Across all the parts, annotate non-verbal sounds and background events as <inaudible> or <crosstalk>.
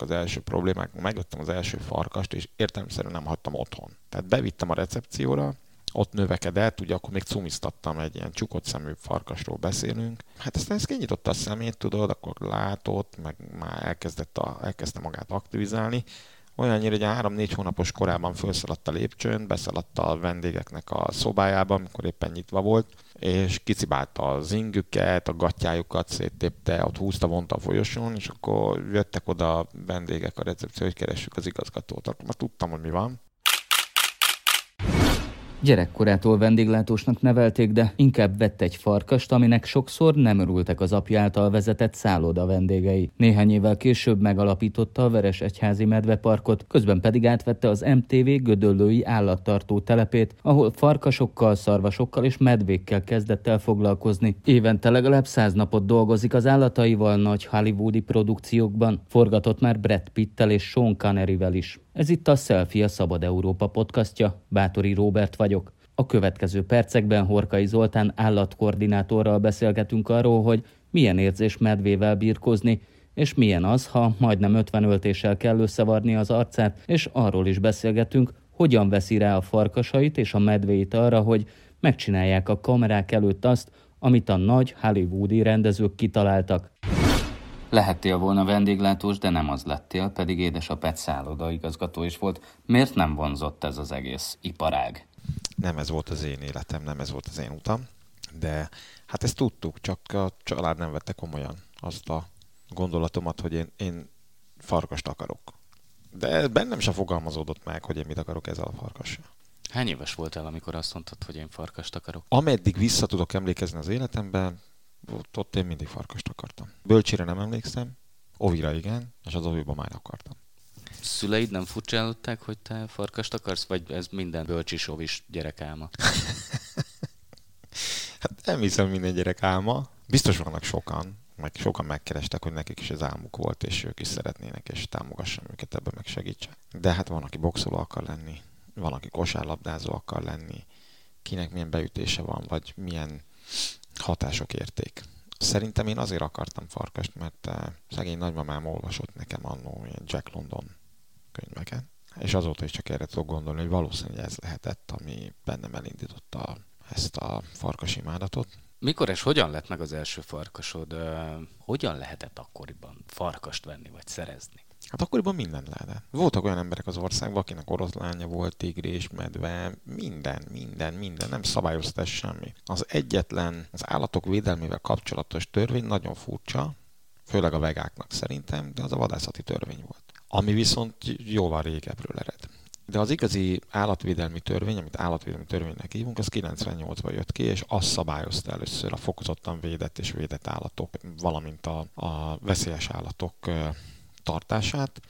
voltak az első problémák, megvettem az első farkast, és értelemszerűen nem hagytam otthon. Tehát bevittem a recepcióra, ott növekedett, ugye akkor még cumiztattam egy ilyen csukott szemű farkasról beszélünk. Hát aztán ez kinyitotta a szemét, tudod, akkor látott, meg már elkezdett a, elkezdte magát aktivizálni. Olyannyira, hogy a három-négy hónapos korában felszaladt a lépcsőn, beszaladt a vendégeknek a szobájába, amikor éppen nyitva volt, és kicibálta az ingüket, a gatyájukat széttépte, ott húzta, vonta a folyosón, és akkor jöttek oda a vendégek a recepció, hogy keressük az igazgatót. Akkor már tudtam, hogy mi van. Gyerekkorától vendéglátósnak nevelték, de inkább vett egy farkast, aminek sokszor nem örültek az apja által vezetett szálloda vendégei. Néhány évvel később megalapította a Veres Egyházi Medveparkot, közben pedig átvette az MTV Gödöllői állattartó telepét, ahol farkasokkal, szarvasokkal és medvékkel kezdett el foglalkozni. Évente legalább száz napot dolgozik az állataival nagy hollywoodi produkciókban. Forgatott már Brad Pittel és Sean Conneryvel is. Ez itt a Selfie a Szabad Európa podcastja. Bátori Róbert vagyok. A következő percekben Horkai Zoltán állatkoordinátorral beszélgetünk arról, hogy milyen érzés medvével birkozni, és milyen az, ha majdnem 50 öltéssel kell összevarni az arcát, és arról is beszélgetünk, hogyan veszi rá a farkasait és a medvéit arra, hogy megcsinálják a kamerák előtt azt, amit a nagy hollywoodi rendezők kitaláltak. Lehettél volna vendéglátós, de nem az lettél, pedig édesapád szálloda igazgató is volt. Miért nem vonzott ez az egész iparág? Nem ez volt az én életem, nem ez volt az én utam, de hát ezt tudtuk, csak a család nem vette komolyan azt a gondolatomat, hogy én, én farkast akarok. De bennem sem fogalmazódott meg, hogy én mit akarok ezzel a farkassal. Hány éves voltál, amikor azt mondtad, hogy én farkast akarok? Ameddig vissza tudok emlékezni az életemben, ott, ott én mindig farkast akartam. Bölcsire nem emlékszem, Ovira igen, és az Oviba már akartam. Szüleid nem furcsálották, hogy te farkast akarsz, vagy ez minden bölcsis ovis gyerek álma? <laughs> hát nem hiszem minden gyerek álma. Biztos vannak sokan, meg sokan megkerestek, hogy nekik is ez álmuk volt, és ők is szeretnének, és támogassam őket ebben, meg segítsen. De hát van, aki boxoló akar lenni, van, aki kosárlabdázó akar lenni, kinek milyen beütése van, vagy milyen hatások érték. Szerintem én azért akartam farkast, mert uh, szegény nagymamám olvasott nekem annó Jack London könyveket, és azóta is csak erre tudok gondolni, hogy valószínűleg ez lehetett, ami bennem elindította ezt a farkas imádatot. Mikor és hogyan lett meg az első farkasod? Uh, hogyan lehetett akkoriban farkast venni vagy szerezni? Hát akkoriban minden lehetett. Voltak olyan emberek az országban, akinek oroszlánya volt, tigris, medve, minden, minden, minden, nem szabályozta semmi. Az egyetlen, az állatok védelmével kapcsolatos törvény nagyon furcsa, főleg a vegáknak szerintem, de az a vadászati törvény volt. Ami viszont jóval régebről ered. De az igazi állatvédelmi törvény, amit állatvédelmi törvénynek hívunk, az 98-ban jött ki, és azt szabályozta először a fokozottan védett és védett állatok, valamint a, a veszélyes állatok tartását,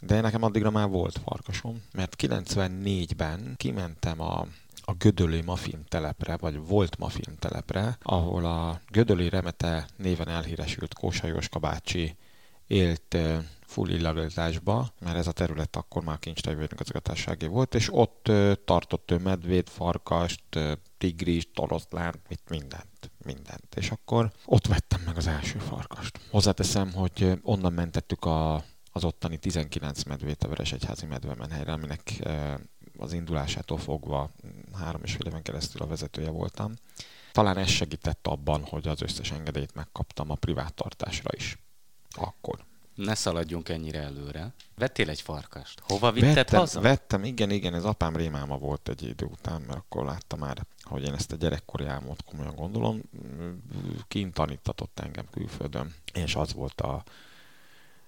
de nekem addigra már volt farkasom, mert 94-ben kimentem a a Gödöli Mafim telepre, vagy volt Mafim telepre, ahol a Gödöli Remete néven elhíresült Kósa Jóska bácsi élt full illegalitásba, mert ez a terület akkor már kincstevő igazgatásságé volt, és ott tartott ő medvét, farkast, tigris, toroszlán, mit mindent, mindent. És akkor ott vettem meg az első farkast. Hozzáteszem, hogy onnan mentettük a, az ottani 19 medvét a Veresegyházi medvemenhelyre, aminek az indulásától fogva három és fél éven keresztül a vezetője voltam. Talán ez segített abban, hogy az összes engedélyt megkaptam a privát tartásra is. Akkor. Ne szaladjunk ennyire előre. Vettél egy farkast. Hova vitted vettem, haza? Vettem, igen, igen, ez apám rémáma volt egy idő után, mert akkor láttam már, hogy én ezt a gyerekkori álmot komolyan gondolom. Kint tanítatott engem külföldön, és az volt a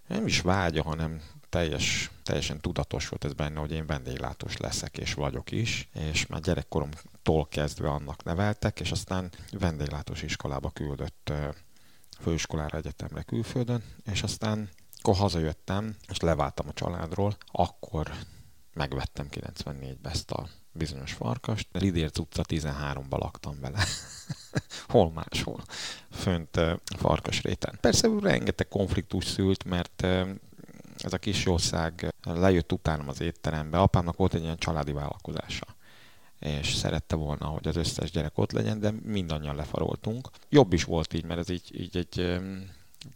nem is vágya, hanem teljes, teljesen tudatos volt ez benne, hogy én vendéglátós leszek, és vagyok is, és már gyerekkoromtól kezdve annak neveltek, és aztán vendéglátós iskolába küldött főiskolára, egyetemre külföldön, és aztán akkor hazajöttem, és leváltam a családról, akkor megvettem 94-be ezt a bizonyos farkast. Lidérc utca 13-ba laktam vele. <laughs> Hol máshol. Fönt farkas réten. Persze rengeteg konfliktus szült, mert ez a kis ország lejött utánam az étterembe. Apámnak volt egy ilyen családi vállalkozása és szerette volna, hogy az összes gyerek ott legyen, de mindannyian lefaroltunk. Jobb is volt így, mert ez így, így egy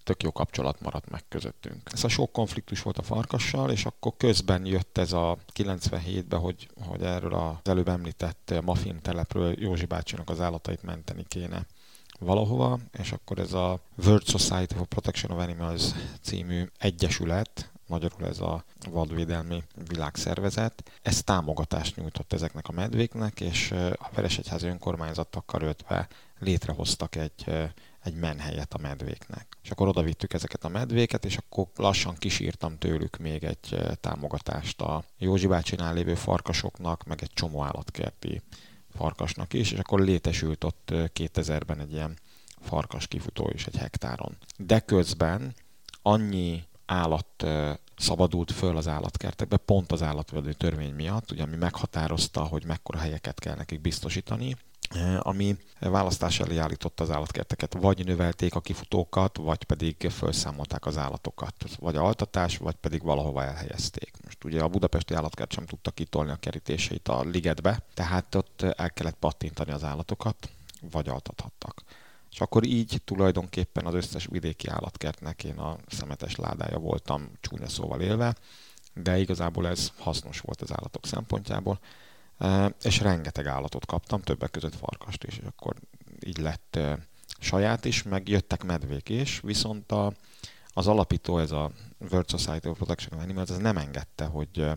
tök jó kapcsolat maradt meg közöttünk. Ez a sok konfliktus volt a farkassal, és akkor közben jött ez a 97-ben, hogy, hogy erről az előbb említett Mafim telepről Józsi bácsinak az állatait menteni kéne valahova, és akkor ez a World Society for Protection of Animals című egyesület, magyarul ez a vadvédelmi világszervezet, ez támogatást nyújtott ezeknek a medvéknek, és a Veresegyházi önkormányzatokkal ötve létrehoztak egy, egy menhelyet a medvéknek. És akkor oda vittük ezeket a medvéket, és akkor lassan kisírtam tőlük még egy támogatást a Józsi bácsinál lévő farkasoknak, meg egy csomó állatkerti farkasnak is, és akkor létesült ott 2000-ben egy ilyen farkas kifutó is egy hektáron. De közben annyi állat szabadult föl az állatkertekbe, pont az állatvédő törvény miatt, ugye, ami meghatározta, hogy mekkora helyeket kell nekik biztosítani, ami választás elé állította az állatkerteket. Vagy növelték a kifutókat, vagy pedig felszámolták az állatokat. Vagy altatás, vagy pedig valahova elhelyezték. Most ugye a budapesti állatkert sem tudta kitolni a kerítéseit a ligetbe, tehát ott el kellett pattintani az állatokat, vagy altathattak. És akkor így tulajdonképpen az összes vidéki állatkertnek én a szemetes ládája voltam csúnya szóval élve, de igazából ez hasznos volt az állatok szempontjából, és rengeteg állatot kaptam, többek között farkast is, és akkor így lett saját is, meg jöttek medvék is, viszont a, az alapító, ez a World Society of Protection of Animals, ez nem engedte, hogy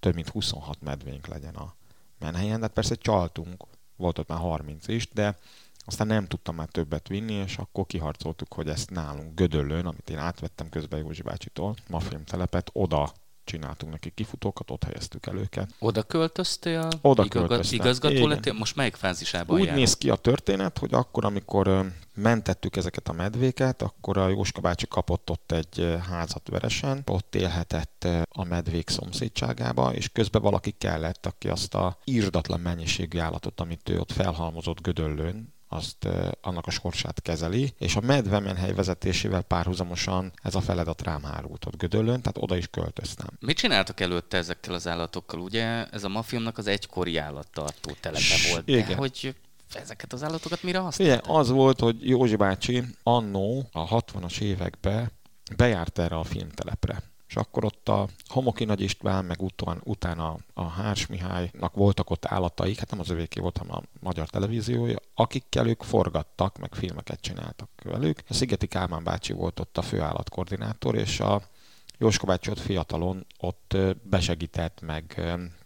több mint 26 medvénk legyen a menhelyen, de hát persze csaltunk, volt ott már 30 is, de aztán nem tudtam már többet vinni, és akkor kiharcoltuk, hogy ezt nálunk Gödöllőn, amit én átvettem közben Józsi bácsitól, ma telepet, oda csináltunk neki kifutókat, ott helyeztük el őket. Oda költöztél? Oda költöztem. Igazgató lettél? Most melyik fázisában Úgy járunk? néz ki a történet, hogy akkor, amikor mentettük ezeket a medvéket, akkor a Jóska bácsi kapott ott egy házat veresen, ott élhetett a medvék szomszédságába, és közben valaki kellett, aki azt a írdatlan mennyiségű állatot, amit ő ott felhalmozott Gödöllőn, azt annak a sorsát kezeli, és a medvemenhely vezetésével párhuzamosan ez a feladat rám hárult ott Gödöllön, tehát oda is költöztem. Mit csináltak előtte ezekkel az állatokkal? Ugye ez a mafiumnak az egykori állattartó telepe volt, de Igen. hogy ezeket az állatokat mire használták? Igen, az volt, hogy Józsi bácsi annó a 60-as években bejárt erre a filmtelepre és akkor ott a Homoki Nagy István, meg után, utána a Hárs Mihálynak voltak ott állataik, hát nem az övéké volt, hanem a magyar televíziója, akikkel ők forgattak, meg filmeket csináltak velük. A Szigeti Kálmán bácsi volt ott a főállatkoordinátor, és a Jóska bácsi ott fiatalon ott besegített, meg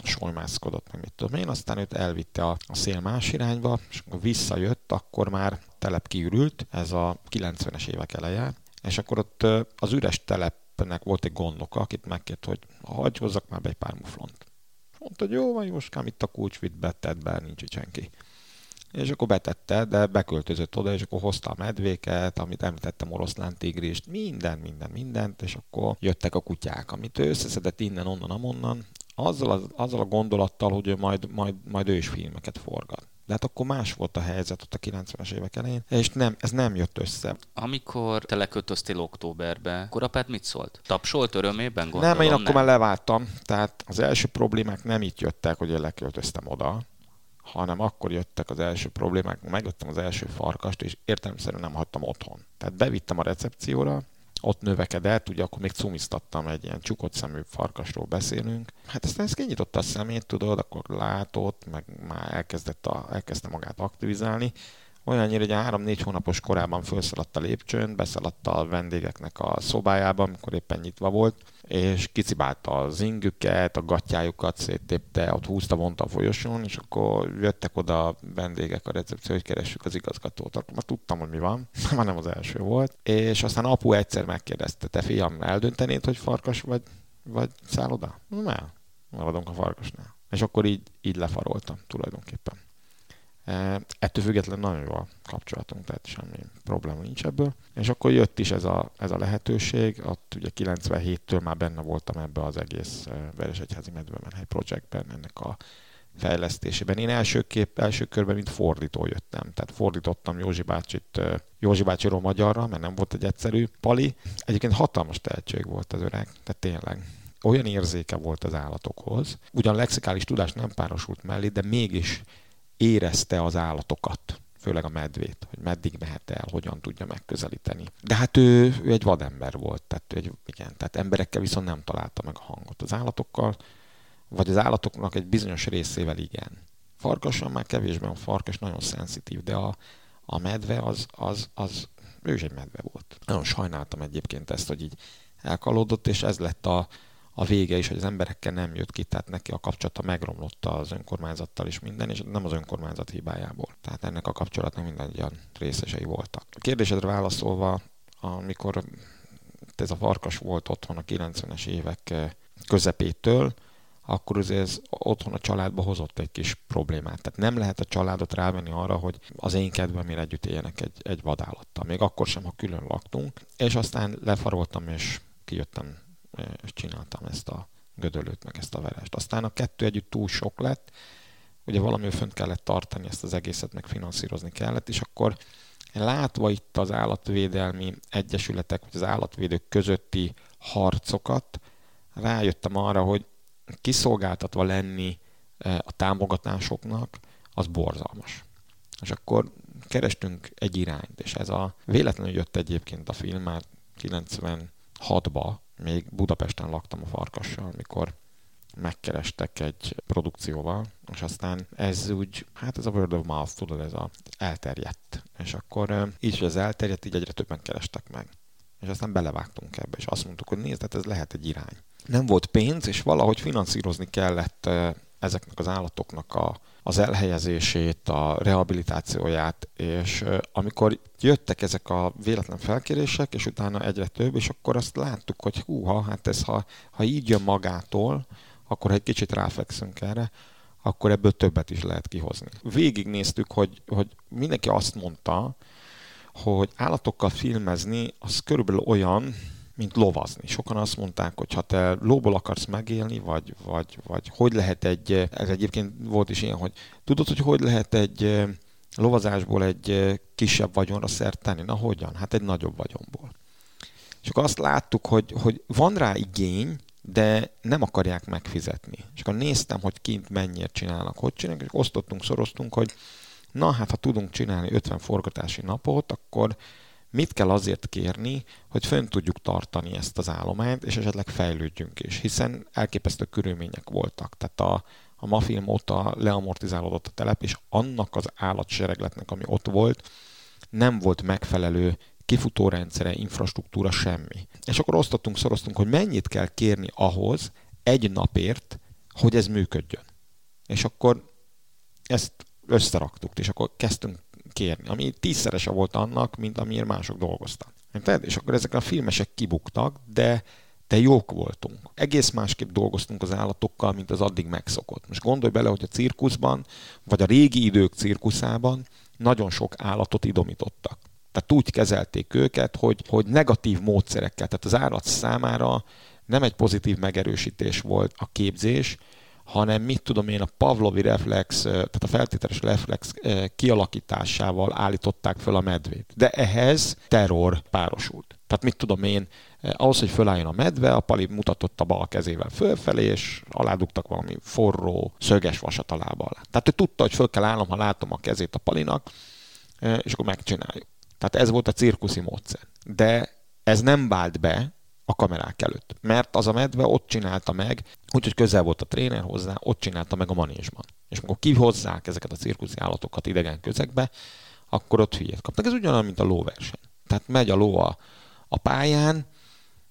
solymászkodott, meg mit tudom én, aztán őt elvitte a, szél más irányba, és akkor visszajött, akkor már telep kiürült, ez a 90-es évek eleje, és akkor ott az üres telep nek volt egy gondnoka, akit megkért, hogy hagyj hozzak már be egy pár muflont. Mondta, hogy jó van, Jóskám, itt a kulcs, vitt be, be, nincs itt senki. És akkor betette, de beköltözött oda, és akkor hozta a medvéket, amit említettem, oroszlán tigrist, minden, minden, mindent, és akkor jöttek a kutyák, amit ő összeszedett innen, onnan, amonnan, azzal, az, azzal a gondolattal, hogy ő majd, majd, majd ő is filmeket forgat. De hát akkor más volt a helyzet ott a 90-es évek elején, és nem, ez nem jött össze. Amikor te leköltöztél októberbe, akkor apád mit szólt? Tapsolt örömében gondolom? Nem, én akkor nem. már leváltam. Tehát az első problémák nem itt jöttek, hogy én leköltöztem oda, hanem akkor jöttek az első problémák, megvettem az első farkast, és értelemszerűen nem hagytam otthon. Tehát bevittem a recepcióra, ott növekedett, ugye akkor még cumiztattam egy ilyen csukott szemű farkasról beszélünk. Hát aztán ez kinyitotta a szemét, tudod, akkor látott, meg már elkezdett a, elkezdte magát aktivizálni. Olyannyira, hogy három-négy hónapos korában felszaladt a lépcsőn, beszaladt a vendégeknek a szobájába, amikor éppen nyitva volt, és kicibálta az ingüket, a gatyájukat széttépte, ott húzta, vonta a folyosón, és akkor jöttek oda a vendégek a recepció, hogy keressük az igazgatót. Akkor már tudtam, hogy mi van, <laughs> már nem az első volt. És aztán apu egyszer megkérdezte, te fiam, eldöntenéd, hogy farkas vagy, vagy szálloda? Nem, maradunk a farkasnál. És akkor így, így lefaroltam tulajdonképpen. Ettől függetlenül nagyon jó a kapcsolatunk, tehát semmi probléma nincs ebből. És akkor jött is ez a, ez a lehetőség, ott ugye 97-től már benne voltam ebbe az egész Veresegyházi Medvemenhely projektben, ennek a fejlesztésében. Én első, kép, első körben mint fordító jöttem, tehát fordítottam Józsi bácsit, Józsi bácsiról magyarra, mert nem volt egy egyszerű pali. Egyébként hatalmas tehetség volt az öreg, tehát tényleg olyan érzéke volt az állatokhoz. Ugyan lexikális tudás nem párosult mellé, de mégis érezte az állatokat. főleg a medvét, hogy meddig mehet el, hogyan tudja megközelíteni. De hát ő, ő egy vadember volt, tehát, egy, igen, tehát emberekkel viszont nem találta meg a hangot. Az állatokkal, vagy az állatoknak egy bizonyos részével igen. Farkassal már kevésben a farkas nagyon szenzitív, de a, a medve az, az, az, ő is egy medve volt. Nagyon sajnáltam egyébként ezt, hogy így elkalódott, és ez lett a, a vége is, hogy az emberekkel nem jött ki, tehát neki a kapcsolata megromlott az önkormányzattal is minden, és nem az önkormányzat hibájából. Tehát ennek a kapcsolatnak mindannyian részesei voltak. A kérdésedre válaszolva, amikor ez a farkas volt otthon a 90-es évek eh, közepétől, akkor azért ez otthon a családba hozott egy kis problémát. Tehát nem lehet a családot rávenni arra, hogy az én kedvemért együtt éljenek egy, egy vadállattal. Még akkor sem, ha külön laktunk. És aztán lefaroltam, és kijöttem és csináltam ezt a gödölőt, meg ezt a verest. Aztán a kettő együtt túl sok lett, ugye valami fönt kellett tartani ezt az egészet, meg finanszírozni kellett, és akkor látva itt az állatvédelmi egyesületek, vagy az állatvédők közötti harcokat, rájöttem arra, hogy kiszolgáltatva lenni a támogatásoknak, az borzalmas. És akkor kerestünk egy irányt, és ez a véletlenül jött egyébként a film már 96-ba, még Budapesten laktam a Farkassal, amikor megkerestek egy produkcióval, és aztán ez úgy, hát ez a word of mouth, tudod, ez a elterjedt. És akkor így, hogy ez elterjedt, így egyre többen kerestek meg. És aztán belevágtunk ebbe, és azt mondtuk, hogy nézd, hát ez lehet egy irány. Nem volt pénz, és valahogy finanszírozni kellett ezeknek az állatoknak a, az elhelyezését, a rehabilitációját, és amikor jöttek ezek a véletlen felkérések, és utána egyre több, és akkor azt láttuk, hogy húha, hát ez ha, ha így jön magától, akkor egy kicsit ráfekszünk erre, akkor ebből többet is lehet kihozni. Végignéztük, hogy, hogy mindenki azt mondta, hogy állatokkal filmezni az körülbelül olyan, mint lovazni. Sokan azt mondták, hogy ha te lóból akarsz megélni, vagy, vagy, vagy hogy lehet egy, ez egyébként volt is ilyen, hogy tudod, hogy hogy lehet egy lovazásból egy kisebb vagyonra szert tenni? Na hogyan? Hát egy nagyobb vagyonból. És akkor azt láttuk, hogy, hogy van rá igény, de nem akarják megfizetni. És akkor néztem, hogy kint mennyire csinálnak, hogy csinálnak, és osztottunk, szoroztunk, hogy na hát, ha tudunk csinálni 50 forgatási napot, akkor mit kell azért kérni, hogy fönn tudjuk tartani ezt az állományt, és esetleg fejlődjünk is, hiszen elképesztő körülmények voltak. Tehát a, a mafilm óta leamortizálódott a telep, és annak az állatseregletnek, ami ott volt, nem volt megfelelő kifutórendszere, infrastruktúra, semmi. És akkor osztottunk, szoroztunk, hogy mennyit kell kérni ahhoz egy napért, hogy ez működjön. És akkor ezt összeraktuk, és akkor kezdtünk kérni, ami tízszerese volt annak, mint amiért mások dolgoztak. Érted? És akkor ezek a filmesek kibuktak, de de jók voltunk. Egész másképp dolgoztunk az állatokkal, mint az addig megszokott. Most gondolj bele, hogy a cirkuszban, vagy a régi idők cirkuszában nagyon sok állatot idomítottak. Tehát úgy kezelték őket, hogy, hogy negatív módszerekkel, tehát az állat számára nem egy pozitív megerősítés volt a képzés, hanem mit tudom én, a Pavlovi reflex, tehát a feltételes reflex kialakításával állították föl a medvét. De ehhez terror párosult. Tehát mit tudom én, ahhoz, hogy fölálljon a medve, a pali mutatott a bal kezével fölfelé, és aládugtak valami forró, szöges vasat a lába alá. Tehát ő tudta, hogy föl kell állnom, ha látom a kezét a palinak, és akkor megcsináljuk. Tehát ez volt a cirkuszi módszer. De ez nem vált be a kamerák előtt. Mert az a medve ott csinálta meg, úgyhogy közel volt a tréner hozzá, ott csinálta meg a manésban. És amikor kihozzák ezeket a cirkuszi állatokat idegen közegbe, akkor ott hülyét kapnak. Ez ugyanolyan, mint a lóverseny. Tehát megy a ló a, a pályán,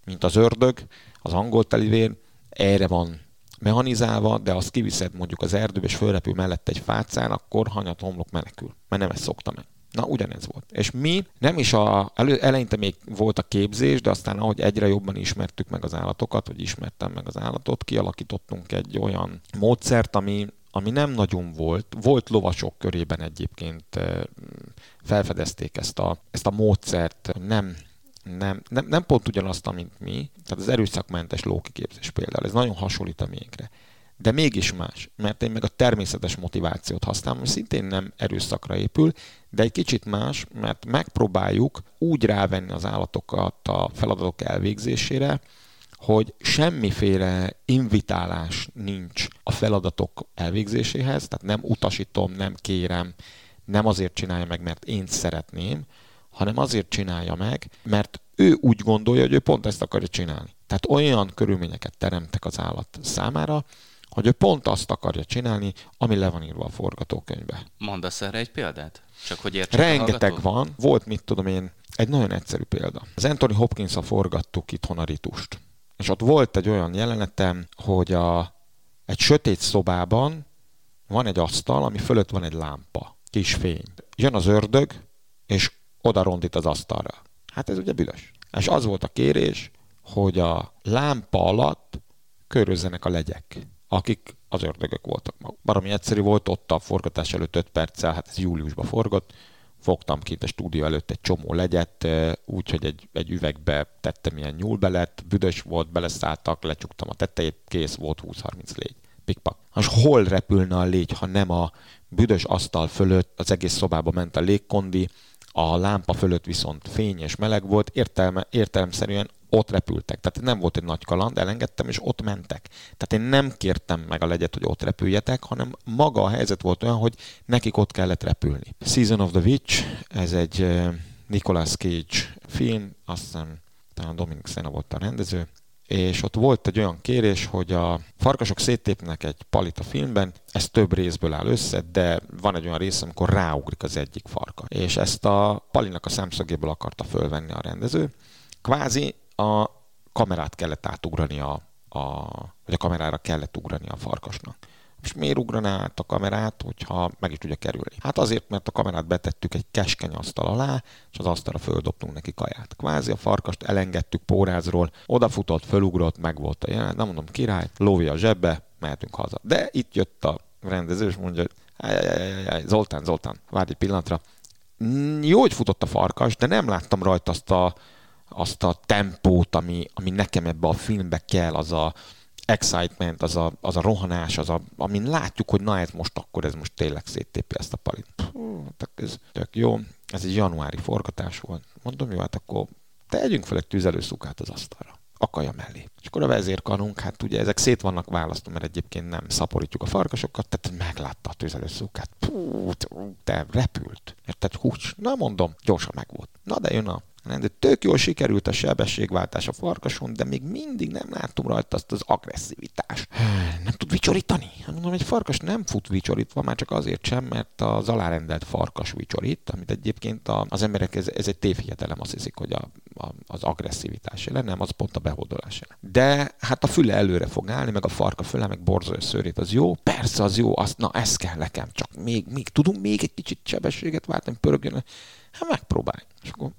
mint az ördög, az angol telivér, erre van mechanizálva, de azt kiviszed mondjuk az erdőbe, és fölrepül mellett egy fácán, akkor hanyat homlok menekül. Mert nem ezt szokta meg. Na, ugyanez volt. És mi nem is a, elő, eleinte még volt a képzés, de aztán ahogy egyre jobban ismertük meg az állatokat, vagy ismertem meg az állatot, kialakítottunk egy olyan módszert, ami, ami nem nagyon volt. Volt lovasok körében egyébként eh, felfedezték ezt a, ezt a módszert, nem nem, nem, nem pont ugyanazt, mint mi, tehát az erőszakmentes lókiképzés például, ez nagyon hasonlít a miénkre de mégis más, mert én meg a természetes motivációt használom, ami szintén nem erőszakra épül, de egy kicsit más, mert megpróbáljuk úgy rávenni az állatokat a feladatok elvégzésére, hogy semmiféle invitálás nincs a feladatok elvégzéséhez, tehát nem utasítom, nem kérem, nem azért csinálja meg, mert én szeretném, hanem azért csinálja meg, mert ő úgy gondolja, hogy ő pont ezt akarja csinálni. Tehát olyan körülményeket teremtek az állat számára, hogy ő pont azt akarja csinálni, ami le van írva a forgatókönyvbe. Mondasz erre egy példát? Csak hogy értsük Rengeteg van. Volt, mit tudom én, egy nagyon egyszerű példa. Az Anthony hopkins a forgattuk itthon a ritust. És ott volt egy olyan jelenetem, hogy a, egy sötét szobában van egy asztal, ami fölött van egy lámpa, kis fény. Jön az ördög, és oda rondít az asztalra. Hát ez ugye büdös. És az volt a kérés, hogy a lámpa alatt körözzenek a legyek, akik az ördögök voltak maguk. Baromi egyszerű volt, ott a forgatás előtt 5 perccel, hát ez júliusban forgott, fogtam kint a stúdió előtt egy csomó legyet, úgyhogy egy, egy üvegbe tettem ilyen nyúlbelet, büdös volt, beleszálltak, lecsuktam a tetejét, kész volt 20-30 légy. Pikpak. Most hol repülne a légy, ha nem a büdös asztal fölött az egész szobába ment a légkondi, a lámpa fölött viszont fény és meleg volt, értelme, értelemszerűen ott repültek. Tehát nem volt egy nagy kaland, elengedtem, és ott mentek. Tehát én nem kértem meg a legyet, hogy ott repüljetek, hanem maga a helyzet volt olyan, hogy nekik ott kellett repülni. Season of the Witch, ez egy Nicolas Cage film, azt hiszem talán Dominic Sena volt a rendező, és ott volt egy olyan kérés, hogy a farkasok széttépnek egy palit a filmben, ez több részből áll össze, de van egy olyan rész, amikor ráugrik az egyik farka. És ezt a palinak a szemszögéből akarta fölvenni a rendező. Kvázi a kamerát kellett átugrani a, a, vagy a kamerára kellett ugrani a farkasnak. És miért ugraná át a kamerát, hogyha meg is tudja kerülni? Hát azért, mert a kamerát betettük egy keskeny asztal alá, és az asztalra földobtunk neki kaját. Kvázi a farkast elengedtük pórázról, odafutott, fölugrott, meg volt a jelenet, nem mondom király, lóvi a zsebbe, mehetünk haza. De itt jött a rendező, és mondja, hogy Zoltán, Zoltán, várj egy pillanatra. Jó, hogy futott a farkas, de nem láttam rajta azt a, azt a tempót, ami, ami nekem ebbe a filmbe kell, az a, excitement, az a, az a rohanás, az a, amin látjuk, hogy na ez most akkor, ez most tényleg széttépi ezt a palit. Puh, ez tök jó. Ez egy januári forgatás volt. Mondom, jó, hát akkor tegyünk fel egy tüzelőszukát az asztalra akaja mellé. És akkor a vezérkarunk, hát ugye ezek szét vannak választva, mert egyébként nem szaporítjuk a farkasokat, tehát meglátta a tüzelőszukát. Pú, te repült. Érted? Húcs. Na mondom, gyorsan megvolt. Na de jön a de tök jól sikerült a sebességváltás a farkason, de még mindig nem láttam rajta azt az agresszivitást. Nem tud vicsorítani? Hát mondom, egy farkas nem fut vicsorítva, már csak azért sem, mert az alárendelt farkas vicsorít, amit egyébként az emberek, ez, ez egy tévhiedelem, azt hiszik, hogy a, a, az agresszivitás jelen, nem, az pont a behódolás jelen. De hát a füle előre fog állni, meg a farka füle, meg borzolja szőrét, az jó. Persze az jó, azt, na ez kell nekem, csak még, még tudunk még egy kicsit sebességet váltani, pörögjön. Hát megpróbálj. És akkor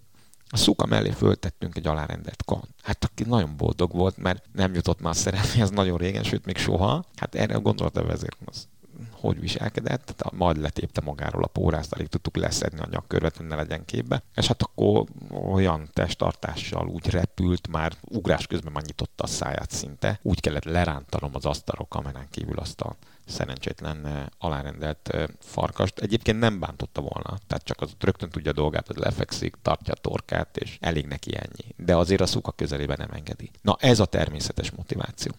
a szuka mellé föltettünk egy alárendelt kan. Hát aki nagyon boldog volt, mert nem jutott már a ez nagyon régen, sőt még soha. Hát erre a vezér, az hogy viselkedett, tehát majd letépte magáról a pórázt, alig tudtuk leszedni a nyakkörvet, hogy ne legyen képbe. És hát akkor olyan testtartással úgy repült, már ugrás közben már nyitotta a száját szinte. Úgy kellett lerántanom az asztalok kamerán kívül azt a szerencsétlen eh, alárendelt eh, farkast. Egyébként nem bántotta volna, tehát csak az rögtön tudja a dolgát, hogy lefekszik, tartja a torkát, és elég neki ennyi. De azért a szuka közelében nem engedi. Na ez a természetes motiváció.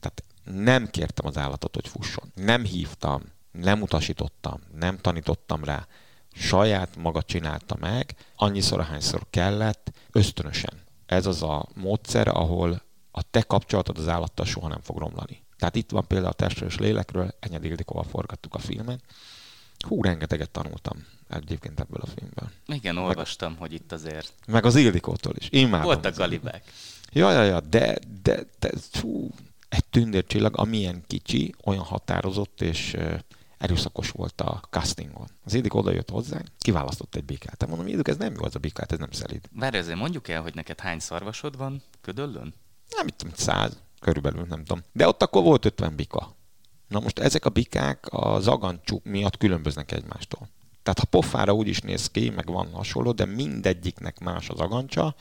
Tehát nem kértem az állatot, hogy fusson. Nem hívtam, nem utasítottam, nem tanítottam rá. Saját maga csinálta meg, annyiszor, ahányszor kellett, ösztönösen. Ez az a módszer, ahol a te kapcsolatod az állattal soha nem fog romlani. Tehát itt van például a testről és lélekről, Enyed Ildikóval forgattuk a filmet. Hú, rengeteget tanultam egyébként ebből a filmből. Igen, olvastam, meg, hogy itt azért. Meg az Ildikótól is. Imádom. Voltak galibek. Ja, ja, ja, de, de, de, fú, egy tündércsillag, amilyen kicsi, olyan határozott és erőszakos volt a castingon. Az Ildik oda jött hozzánk, kiválasztott egy bikát. Te mondom, Ildik, ez nem jó az a bikát, ez nem szelíd. Várj, ezért mondjuk el, hogy neked hány szarvasod van ködöllön? Nem, mit tudom, száz körülbelül, nem tudom. De ott akkor volt 50 bika. Na most ezek a bikák az agancsuk miatt különböznek egymástól. Tehát ha pofára úgy is néz ki, meg van hasonló, de mindegyiknek más az agancsa,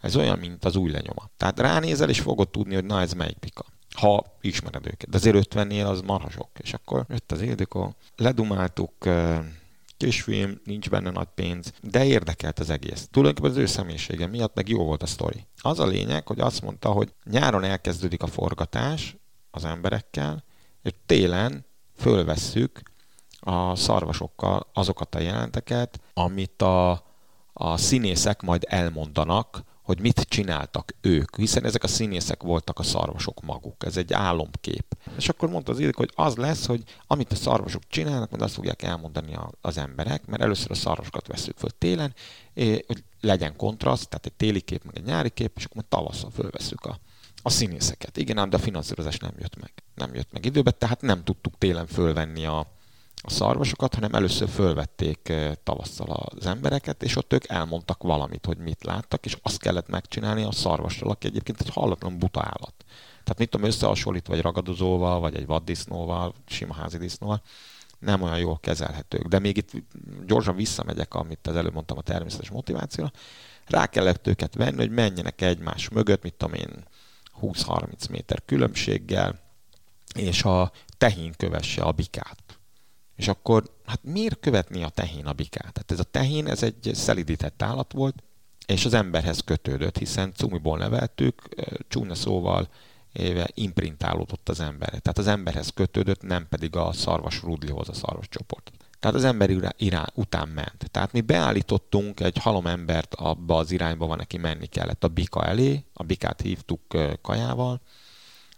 ez olyan, mint az új lenyoma. Tehát ránézel, és fogod tudni, hogy na ez melyik bika. Ha ismered őket. De azért 50-nél az marha sok. És akkor jött az Ildikó, ledumáltuk, kisfilm, nincs benne nagy pénz, de érdekelt az egész. Tulajdonképpen az ő személyisége miatt meg jó volt a sztori. Az a lényeg, hogy azt mondta, hogy nyáron elkezdődik a forgatás az emberekkel, és télen fölvesszük a szarvasokkal azokat a jelenteket, amit a, a színészek majd elmondanak, hogy mit csináltak ők, hiszen ezek a színészek voltak a szarvasok maguk. Ez egy álomkép. És akkor mondta az Illik, hogy az lesz, hogy amit a szarvasok csinálnak, majd azt fogják elmondani az emberek, mert először a szarvasokat veszük föl télen, hogy legyen kontraszt, tehát egy téli kép, meg egy nyári kép, és akkor majd tavasszal fölveszük a, a színészeket. Igen, ám de a finanszírozás nem jött meg. Nem jött meg időben, tehát nem tudtuk télen fölvenni a, a szarvasokat, hanem először fölvették eh, tavasszal az embereket, és ott ők elmondtak valamit, hogy mit láttak, és azt kellett megcsinálni a szarvasról, aki egyébként egy hallatlan buta állat. Tehát mit tudom összehasonlítva egy ragadozóval, vagy egy vaddisznóval, sima házi disznóval, nem olyan jól kezelhetők. De még itt gyorsan visszamegyek, amit az előbb mondtam a természetes motivációra. Rá kellett őket venni, hogy menjenek egymás mögött, mit tudom én, 20-30 méter különbséggel, és a tehén kövesse a bikát. És akkor, hát miért követni a tehén a bikát? Tehát ez a tehén, ez egy szelidített állat volt, és az emberhez kötődött, hiszen cumiból neveltük, csúnya szóval éve imprintálódott az emberre. Tehát az emberhez kötődött, nem pedig a szarvas rudlihoz, a szarvas csoport. Tehát az ember irá, után ment. Tehát mi beállítottunk egy halom embert abba az irányba, van neki menni kellett a bika elé, a bikát hívtuk kajával,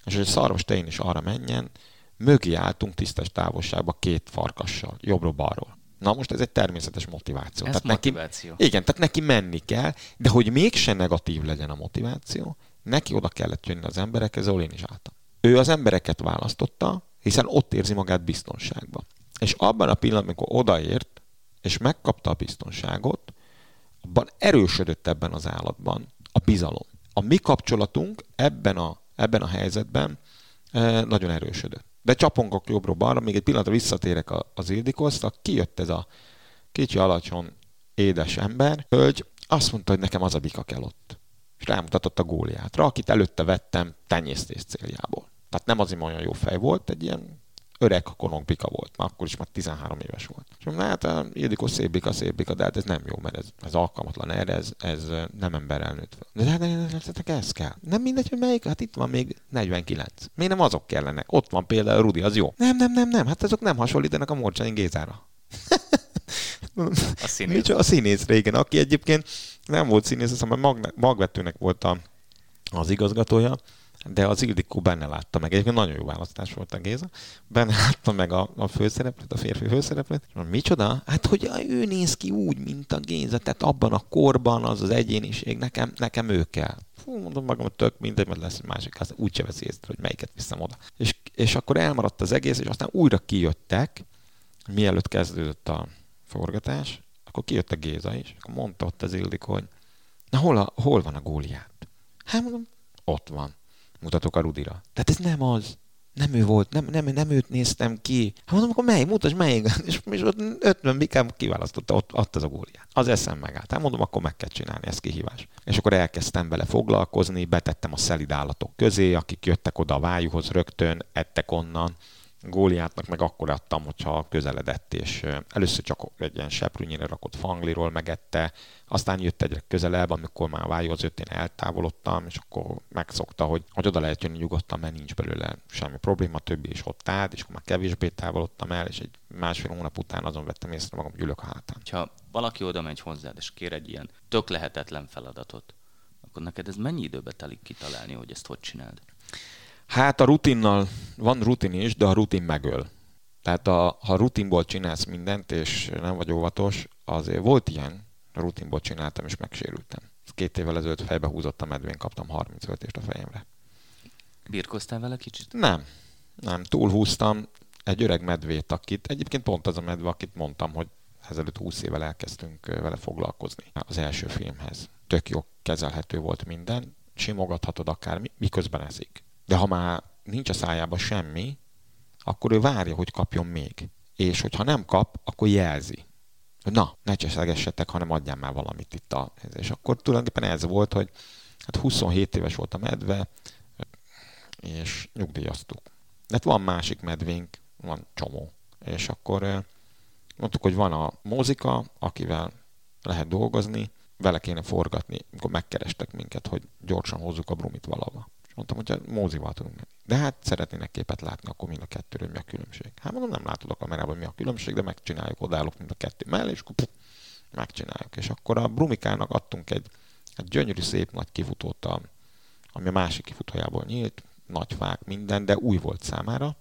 és hogy a szarvas tején is arra menjen, mögé álltunk tisztes távolságba két farkassal, jobbról-balról. Na most ez egy természetes motiváció. Ez tehát motiváció. Neki, igen, tehát neki menni kell, de hogy mégsem negatív legyen a motiváció, neki oda kellett jönni az emberekhez, ahol én is álltam. Ő az embereket választotta, hiszen ott érzi magát biztonságban. És abban a pillanatban, amikor odaért, és megkapta a biztonságot, abban erősödött ebben az állatban a bizalom. A mi kapcsolatunk ebben a, ebben a helyzetben e, nagyon erősödött. De csapongok jobbra-balra, még egy pillanatra visszatérek az Ildikoszt, kijött ez a kicsi, alacsony, édes ember, hölgy, azt mondta, hogy nekem az a bika kell ott. És rámutatott a góliátra, akit előtte vettem tenyésztés céljából. Tehát nem azért olyan jó fej volt, egy ilyen öreg konokbika volt, már akkor is már 13 éves volt. És mondom, hát a Ildikó szép bika, szép bika, de hát ez nem jó, mert ez, ez alkalmatlan erre, ez, ez nem emberrel nőtt fel. De hát nektek ez kell. Nem mindegy, hogy melyik, hát itt van még 49. Miért nem azok kellene? Ott van például Rudi, az jó. Nem, nem, nem, nem, hát azok nem hasonlítanak a Morcsányi Gézára. a színész. a színész régen, aki egyébként nem volt színész, azt hiszem, magvetőnek volt a, az igazgatója, de az Ildikó benne látta meg. Egyébként nagyon jó választás volt a Géza. Benne <laughs> látta meg a, a főszereplőt, a férfi főszereplőt. És mondom, micsoda? Hát, hogy ő néz ki úgy, mint a Géza, tehát abban a korban az az egyéniség, nekem, nekem ő kell. Fú, mondom magam, tök mindegy, mert lesz másik, azt úgy se veszi észre, hogy melyiket viszem oda. És, és akkor elmaradt az egész, és aztán újra kijöttek, mielőtt kezdődött a forgatás, akkor kijött a Géza is, akkor mondta ott az Ildikó, hogy na hol, a, hol van a góliát? Hát mondom, ott van mutatok a Rudira. Tehát ez nem az. Nem ő volt, nem, nem, nem őt néztem ki. Hát mondom, akkor mely, mutasd melyik. <laughs> És, és ott 50 bikám kiválasztotta, ott, ott az a góliát. Az eszem megállt. Hát mondom, akkor meg kell csinálni, ez kihívás. És akkor elkezdtem vele foglalkozni, betettem a szelid állatok közé, akik jöttek oda a vájúhoz rögtön, ettek onnan Góliátnak meg akkor adtam, hogyha közeledett, és először csak egy ilyen seprűnyire rakott fangliról megette, aztán jött egyre közelebb, amikor már a vájóhoz jött, én eltávolodtam, és akkor megszokta, hogy, hogy oda lehet jönni nyugodtan, mert nincs belőle semmi probléma, többi is ott állt, és akkor már kevésbé távolodtam el, és egy másfél hónap után azon vettem észre magam, hogy ülök a hátán. Ha valaki oda megy hozzád, és kér egy ilyen tök lehetetlen feladatot, akkor neked ez mennyi időbe telik kitalálni, hogy ezt hogy csináld? Hát a rutinnal van rutin is, de a rutin megöl. Tehát a, ha rutinból csinálsz mindent, és nem vagy óvatos, azért volt ilyen, rutinból csináltam, és megsérültem. Két évvel ezelőtt fejbe húzott a medvén, kaptam 35 ést a fejemre. Birkoztál vele kicsit? Nem, nem, túlhúztam egy öreg medvét, akit egyébként pont az a medve, akit mondtam, hogy ezelőtt 20 évvel elkezdtünk vele foglalkozni az első filmhez. Tök jó kezelhető volt minden, simogathatod akár miközben ezik. De ha már nincs a szájában semmi, akkor ő várja, hogy kapjon még. És hogyha nem kap, akkor jelzi. Na, ne cseszegessetek, hanem adjál már valamit itt a... És akkor tulajdonképpen ez volt, hogy hát 27 éves volt a medve, és nyugdíjaztuk. De hát van másik medvénk, van csomó. És akkor mondtuk, hogy van a mozika, akivel lehet dolgozni, vele kéne forgatni, amikor megkerestek minket, hogy gyorsan hozzuk a brumit valahova mondtam, hogy mózival tudunk menni. De hát szeretnének képet látni, akkor mind a kettőről mi a különbség. Hát mondom, nem látod a kamerában, mi a különbség, de megcsináljuk, odállok mind a kettő mellé, és akkor megcsináljuk. És akkor a Brumikának adtunk egy, egy gyönyörű, szép nagy kifutót, a, ami a másik kifutójából nyílt, nagy fák, minden, de új volt számára,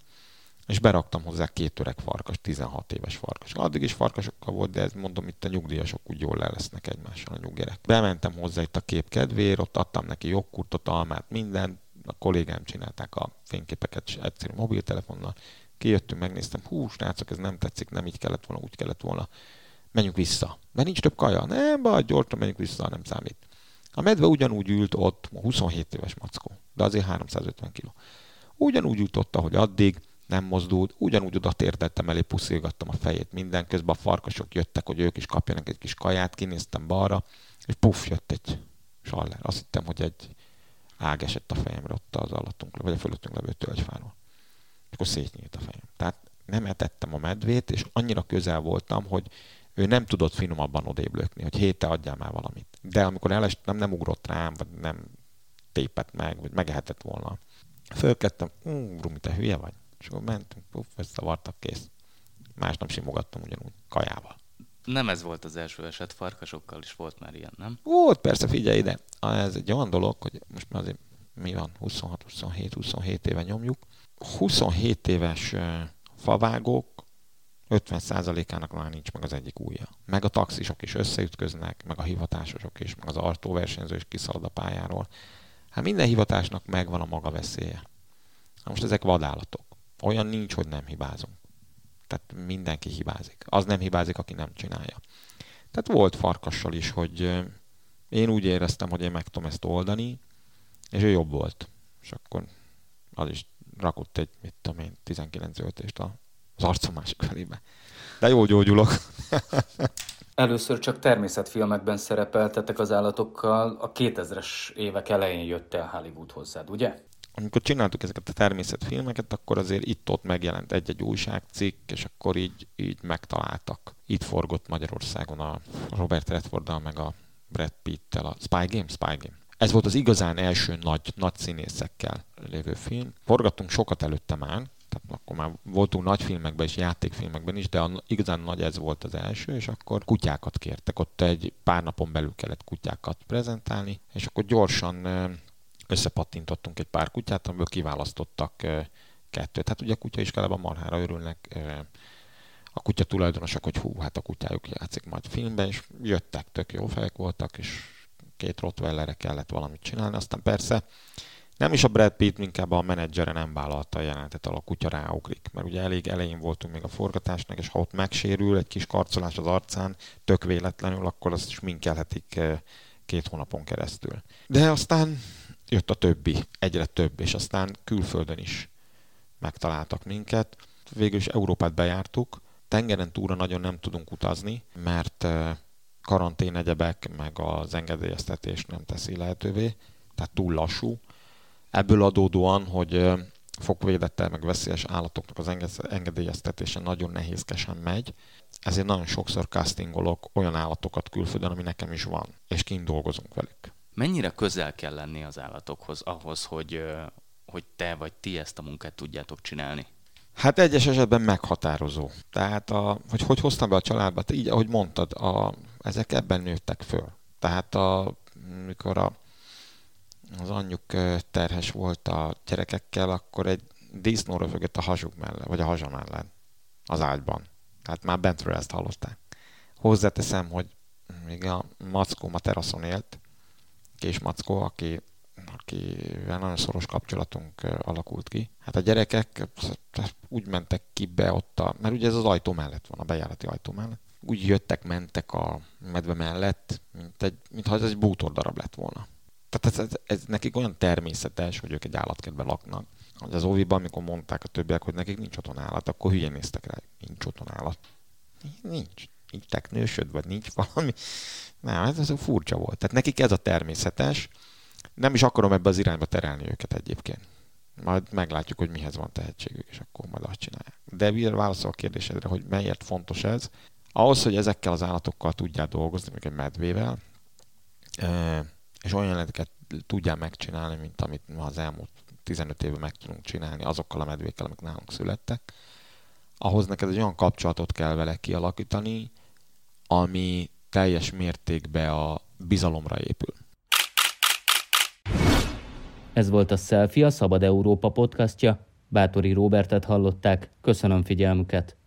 és beraktam hozzá két öreg farkas, 16 éves farkas. Addig is farkasokkal volt, de ez mondom, itt a nyugdíjasok úgy jól le lesznek egymással a nyuggerek. Bementem hozzá itt a kép kedvéért, ott adtam neki jogkurtot, almát, minden, a kollégám csinálták a fényképeket egyszerű mobiltelefonnal. Kijöttünk, megnéztem, hú, srácok, ez nem tetszik, nem így kellett volna, úgy kellett volna. Menjünk vissza. Mert nincs több kaja. Nem baj, gyorsan menjünk vissza, nem számít. A medve ugyanúgy ült ott, 27 éves mackó, de azért 350 kg. Ugyanúgy ült ott, ahogy addig, nem mozdult, ugyanúgy oda térdeltem elé, puszilgattam a fejét minden, közben a farkasok jöttek, hogy ők is kapjanak egy kis kaját, kinéztem balra, és puff, jött egy saller. Azt hittem, hogy egy ág esett a fejemre ott az alattunk, vagy a fölöttünk levő tölgyfáról. És akkor szétnyílt a fejem. Tehát nem etettem a medvét, és annyira közel voltam, hogy ő nem tudott finomabban odébb lökni, hogy héte adjál már valamit. De amikor elestem, nem ugrott rám, vagy nem tépett meg, vagy megehetett volna. Fölkedtem, ú, Rumi, te hülye vagy? És akkor mentünk, puff, összevartak, kész. Másnap simogattam ugyanúgy, kajával. Nem ez volt az első eset, farkasokkal is volt már ilyen, nem? Volt, persze, figyelj ide. Ez egy olyan dolog, hogy most már azért mi van, 26, 27, 27 éve nyomjuk. 27 éves favágók 50%-ának már nincs meg az egyik ujja. Meg a taxisok is összeütköznek, meg a hivatásosok is, meg az artóversenyző is kiszalad a pályáról. Hát minden hivatásnak megvan a maga veszélye. Na most ezek vadállatok. Olyan nincs, hogy nem hibázunk. Tehát mindenki hibázik. Az nem hibázik, aki nem csinálja. Tehát volt farkassal is, hogy én úgy éreztem, hogy én meg tudom ezt oldani, és ő jobb volt. És akkor az is rakott egy, mit tudom én, 19 öltést az arcom másik felébe. De jó gyógyulok. <laughs> Először csak természetfilmekben szerepeltetek az állatokkal, a 2000-es évek elején jött el Hollywood hozzád, ugye? Amikor csináltuk ezeket a természetfilmeket, akkor azért itt-ott megjelent egy-egy újságcikk, és akkor így, így megtaláltak. Itt forgott Magyarországon a Robert Redforddal, meg a Brad Pitt-tel a Spy Game, Spy Game. Ez volt az igazán első nagy, nagy színészekkel lévő film. Forgattunk sokat előtte már, tehát akkor már voltunk nagy filmekben és játékfilmekben is, de a, igazán nagy ez volt az első, és akkor kutyákat kértek. Ott egy pár napon belül kellett kutyákat prezentálni, és akkor gyorsan összepattintottunk egy pár kutyát, amiből kiválasztottak kettőt. Hát ugye a kutya iskolában marhára örülnek a kutya tulajdonosok, hogy hú, hát a kutyájuk játszik majd filmben, és jöttek, tök jó fejek voltak, és két rottweilerre kellett valamit csinálni. Aztán persze nem is a Brad Pitt, inkább a menedzsere nem vállalta a jelentet, ahol a kutya ráugrik. Mert ugye elég elején voltunk még a forgatásnak, és ha ott megsérül egy kis karcolás az arcán, tök véletlenül, akkor azt is minkelhetik két hónapon keresztül. De aztán jött a többi, egyre több, és aztán külföldön is megtaláltak minket. Végül is Európát bejártuk, tengeren túra nagyon nem tudunk utazni, mert karantén egyebek, meg az engedélyeztetés nem teszi lehetővé, tehát túl lassú. Ebből adódóan, hogy fokvédettel, meg veszélyes állatoknak az engedélyeztetése nagyon nehézkesen megy, ezért nagyon sokszor castingolok olyan állatokat külföldön, ami nekem is van, és kint dolgozunk velük mennyire közel kell lenni az állatokhoz ahhoz, hogy, hogy te vagy ti ezt a munkát tudjátok csinálni? Hát egyes esetben meghatározó. Tehát, a, hogy hogy hoztam be a családba, így ahogy mondtad, a, ezek ebben nőttek föl. Tehát a, mikor a, az anyjuk terhes volt a gyerekekkel, akkor egy disznó röfögött a hasuk mellett, vagy a hasa mellett az ágyban. Tehát már bentről ezt hallották. Hozzáteszem, hogy még a mackóm a teraszon élt, Kés Mackó, aki, akivel nagyon szoros kapcsolatunk alakult ki. Hát a gyerekek úgy mentek ki be ott, a, mert ugye ez az ajtó mellett van, a bejárati ajtó mellett. Úgy jöttek, mentek a medve mellett, mint egy, mintha ez egy bútordarab lett volna. Tehát ez, ez, ez, nekik olyan természetes, hogy ők egy állatkertben laknak. Az óviban, amikor mondták a többiek, hogy nekik nincs otthon állat, akkor hülye néztek rá, nincs otthon állat. Nincs. Nincs teknősöd, vagy nincs valami. Nem, ez, ez furcsa volt. Tehát nekik ez a természetes. Nem is akarom ebbe az irányba terelni őket egyébként. Majd meglátjuk, hogy mihez van tehetségük, és akkor majd azt csinálják. De válaszol a kérdésedre, hogy melyért fontos ez. Ahhoz, hogy ezekkel az állatokkal tudjál dolgozni, még egy medvével, és olyan jeleneteket tudjál megcsinálni, mint amit az elmúlt 15 évben meg tudunk csinálni azokkal a medvékkel, amik nálunk születtek, ahhoz neked egy olyan kapcsolatot kell vele kialakítani, ami teljes mértékben a bizalomra épül. Ez volt a Selfie, a Szabad Európa podcastja. Bátori Robertet hallották. Köszönöm figyelmüket!